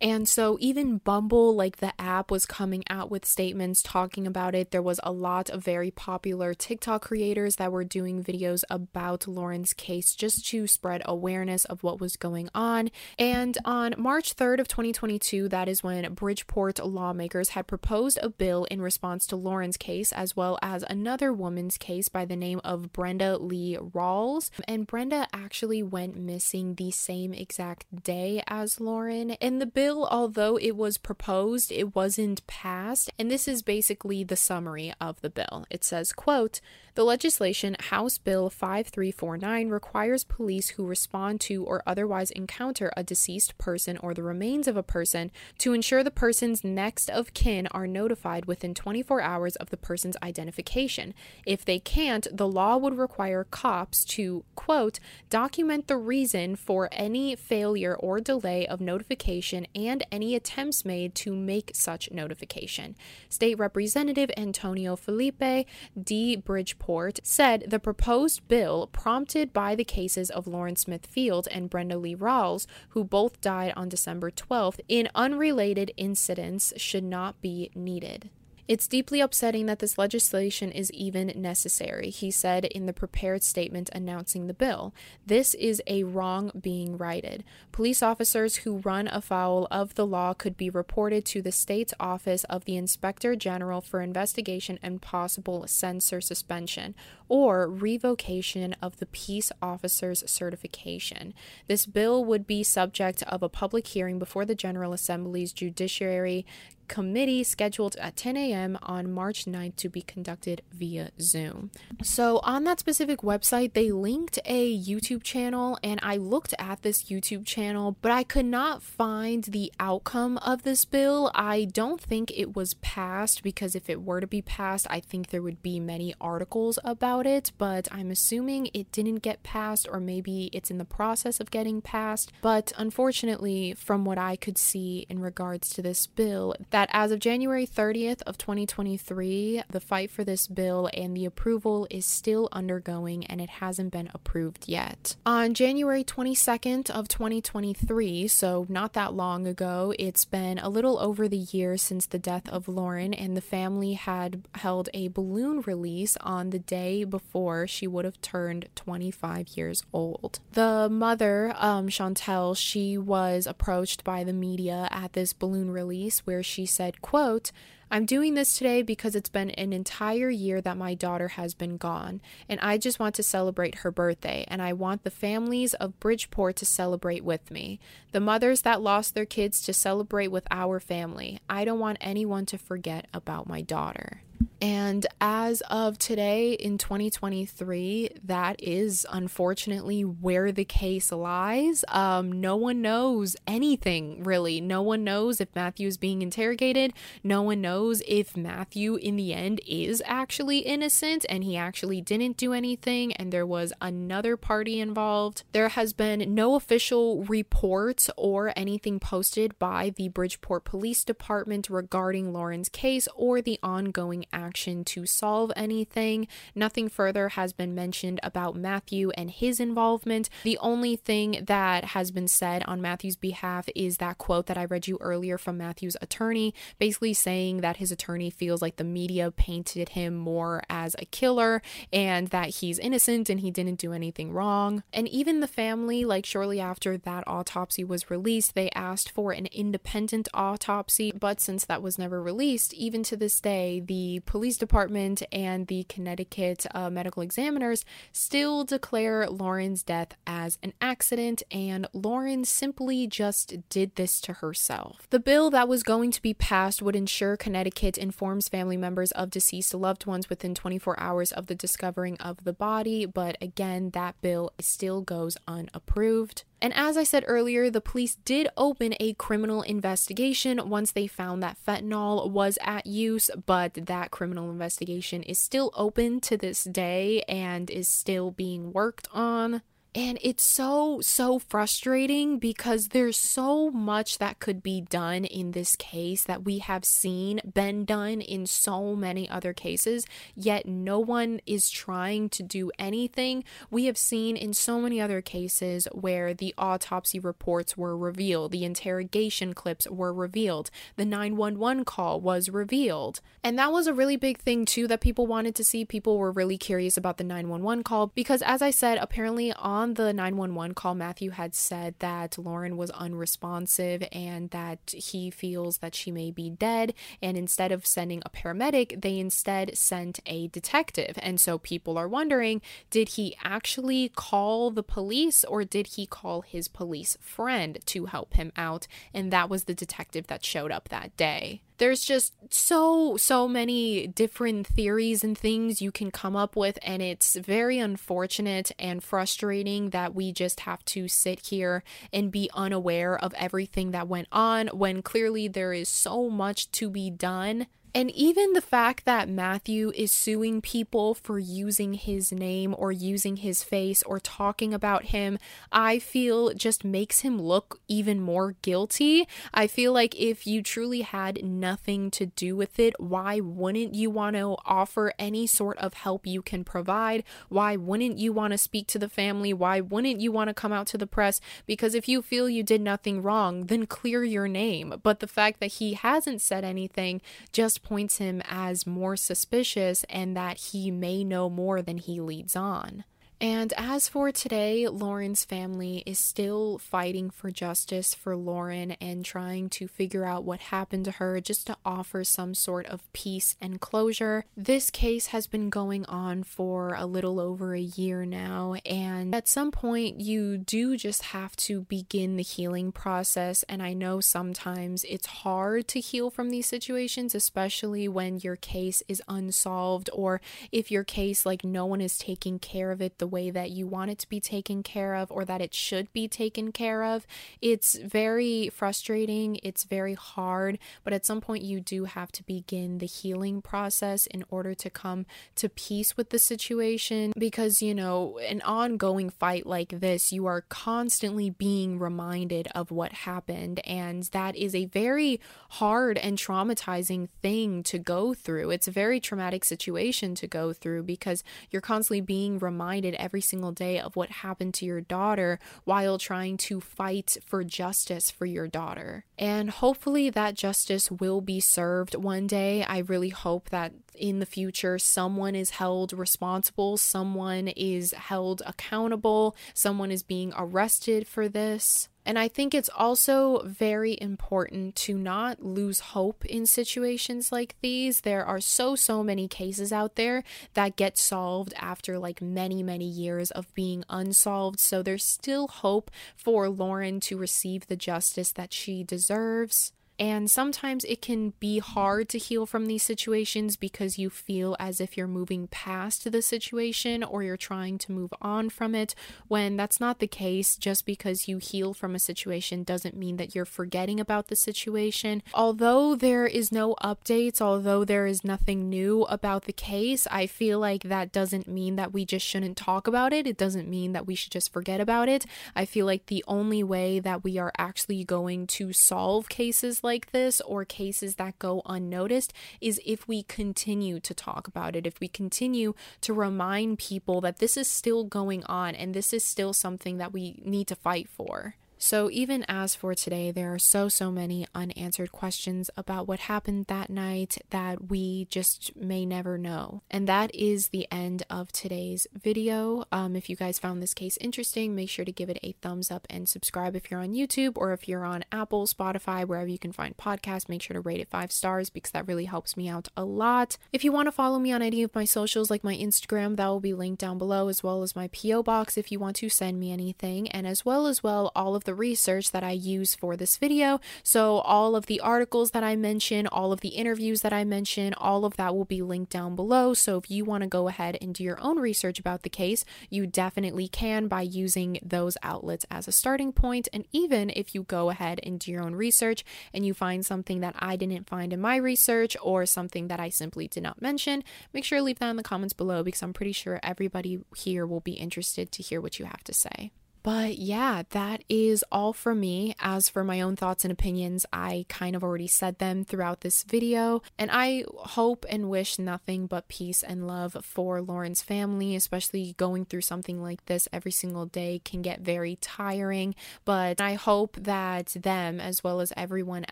And so even Bumble, like the app, was coming out with statements talking about it. There was a lot of very popular TikTok creators that were doing videos about Lauren's case just to spread awareness of what was going on. And on March 3rd of 2022, that is when Bridgeport lawmakers had proposed a bill in response to Lauren's case, as well as another woman's case by the name of Brenda Lee Rawls. And Brenda actually went missing the same exact day as Lauren. And the bill bill, although it was proposed, it wasn't passed. And this is basically the summary of the bill. It says, quote, the legislation, House Bill 5349, requires police who respond to or otherwise encounter a deceased person or the remains of a person to ensure the person's next of kin are notified within 24 hours of the person's identification. If they can't, the law would require cops to, quote, document the reason for any failure or delay of notification and any attempts made to make such notification. State Representative Antonio Felipe D. Bridgeport said the proposed bill, prompted by the cases of Lauren Smith Field and Brenda Lee Rawls, who both died on December 12th in unrelated incidents, should not be needed. It's deeply upsetting that this legislation is even necessary, he said in the prepared statement announcing the bill. This is a wrong being righted. Police officers who run afoul of the law could be reported to the state's office of the Inspector General for investigation and possible censor suspension or revocation of the peace officer's certification. This bill would be subject of a public hearing before the General Assembly's Judiciary committee scheduled at 10 a.m. on March 9th to be conducted via Zoom. So, on that specific website, they linked a YouTube channel, and I looked at this YouTube channel, but I could not find the outcome of this bill. I don't think it was passed because if it were to be passed, I think there would be many articles about it, but I'm assuming it didn't get passed, or maybe it's in the process of getting passed. But unfortunately, from what I could see in regards to this bill, that as of January 30th of 2023, the fight for this bill and the approval is still undergoing and it hasn't been approved yet. On January 22nd of 2023, so not that long ago, it's been a little over the year since the death of Lauren and the family had held a balloon release on the day before she would have turned 25 years old. The mother, um, Shantell, she was approached by the media at this balloon release where she said, quote, I'm doing this today because it's been an entire year that my daughter has been gone, and I just want to celebrate her birthday, and I want the families of Bridgeport to celebrate with me. The mothers that lost their kids to celebrate with our family. I don't want anyone to forget about my daughter. And as of today in 2023, that is unfortunately where the case lies. Um, no one knows anything really. No one knows if Matthew is being interrogated. No one knows if Matthew, in the end, is actually innocent and he actually didn't do anything and there was another party involved. There has been no official report or anything posted by the Bridgeport Police Department regarding Lauren's case or the ongoing action to solve anything. Nothing further has been mentioned about Matthew and his involvement. The only thing that has been said on Matthew's behalf is that quote that I read you earlier from Matthew's attorney, basically saying that his attorney feels like the media painted him more as a killer and that he's innocent and he didn't do anything wrong. And even the family, like shortly after that autopsy was released, they asked for an independent autopsy, but since that was never released, even to this day, the police department and the Connecticut uh, medical examiners still declare Lauren's death as an accident, and Lauren simply just did this to herself. The bill that was going to be passed would ensure Connecticut informs family members of deceased loved ones within 24 hours of the discovering of the body, but again, that bill still goes unapproved. And as I said earlier, the police did open a criminal investigation once they found that fentanyl was at use, but that criminal investigation is still open to this day and is still being worked on. And it's so, so frustrating because there's so much that could be done in this case that we have seen been done in so many other cases, yet no one is trying to do anything. We have seen in so many other cases where the autopsy reports were revealed, the interrogation clips were revealed, the 911 call was revealed. And that was a really big thing, too, that people wanted to see. People were really curious about the 911 call because, as I said, apparently on on the 911 call, Matthew had said that Lauren was unresponsive and that he feels that she may be dead. And instead of sending a paramedic, they instead sent a detective. And so people are wondering did he actually call the police or did he call his police friend to help him out? And that was the detective that showed up that day there's just so so many different theories and things you can come up with and it's very unfortunate and frustrating that we just have to sit here and be unaware of everything that went on when clearly there is so much to be done and even the fact that Matthew is suing people for using his name or using his face or talking about him, I feel just makes him look even more guilty. I feel like if you truly had nothing to do with it, why wouldn't you want to offer any sort of help you can provide? Why wouldn't you want to speak to the family? Why wouldn't you want to come out to the press? Because if you feel you did nothing wrong, then clear your name. But the fact that he hasn't said anything just points him as more suspicious and that he may know more than he leads on. And as for today, Lauren's family is still fighting for justice for Lauren and trying to figure out what happened to her just to offer some sort of peace and closure. This case has been going on for a little over a year now, and at some point, you do just have to begin the healing process. And I know sometimes it's hard to heal from these situations, especially when your case is unsolved or if your case, like, no one is taking care of it the way that you want it to be taken care of or that it should be taken care of. It's very frustrating, it's very hard, but at some point you do have to begin the healing process in order to come to peace with the situation because, you know, an ongoing fight like this, you are constantly being reminded of what happened, and that is a very hard and traumatizing thing to go through. It's a very traumatic situation to go through because you're constantly being reminded every single day of what happened to your daughter while trying to fight for justice for your daughter. And hopefully that justice will be served one day. I really hope that in the future someone is held responsible, someone is held accountable, someone is being arrested for this. And I think it's also very important to not lose hope in situations like these. There are so, so many cases out there that get solved after like many, many years of being unsolved. So there's still hope for Lauren to receive the justice that she deserves. And sometimes it can be hard to heal from these situations because you feel as if you're moving past the situation or you're trying to move on from it when that's not the case. Just because you heal from a situation doesn't mean that you're forgetting about the situation. Although there is no updates, although there is nothing new about the case, I feel like that doesn't mean that we just shouldn't talk about it. It doesn't mean that we should just forget about it. I feel like the only way that we are actually going to solve cases like this or cases that go unnoticed is if we continue to talk about it, if we continue to remind people that this is still going on and this is still something that we need to fight for. So, even as for today, there are so, so many unanswered questions about what happened that night that we just may never know. And that is the end of today's video. Um, if you guys found this case interesting, make sure to give it a thumbs up and subscribe if you're on YouTube or if you're on Apple, Spotify, wherever you can find podcasts. Make sure to rate it five stars because that really helps me out a lot. If you want to follow me on any of my socials, like my Instagram, that will be linked down below, as well as my P.O. box if you want to send me anything, and as well as well all of the research that I use for this video. So, all of the articles that I mention, all of the interviews that I mention, all of that will be linked down below. So, if you want to go ahead and do your own research about the case, you definitely can by using those outlets as a starting point. And even if you go ahead and do your own research and you find something that I didn't find in my research or something that I simply did not mention, make sure to leave that in the comments below because I'm pretty sure everybody here will be interested to hear what you have to say. But yeah, that is all for me. As for my own thoughts and opinions, I kind of already said them throughout this video. And I hope and wish nothing but peace and love for Lauren's family, especially going through something like this every single day can get very tiring. But I hope that them, as well as everyone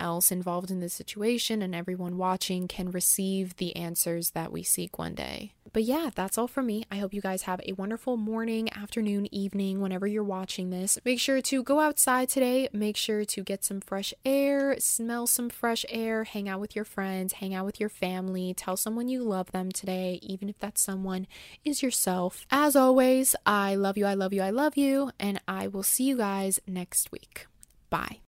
else involved in this situation and everyone watching, can receive the answers that we seek one day. But yeah, that's all for me. I hope you guys have a wonderful morning, afternoon, evening, whenever you're watching this. Make sure to go outside today. Make sure to get some fresh air, smell some fresh air, hang out with your friends, hang out with your family, tell someone you love them today, even if that someone is yourself. As always, I love you, I love you, I love you, and I will see you guys next week. Bye.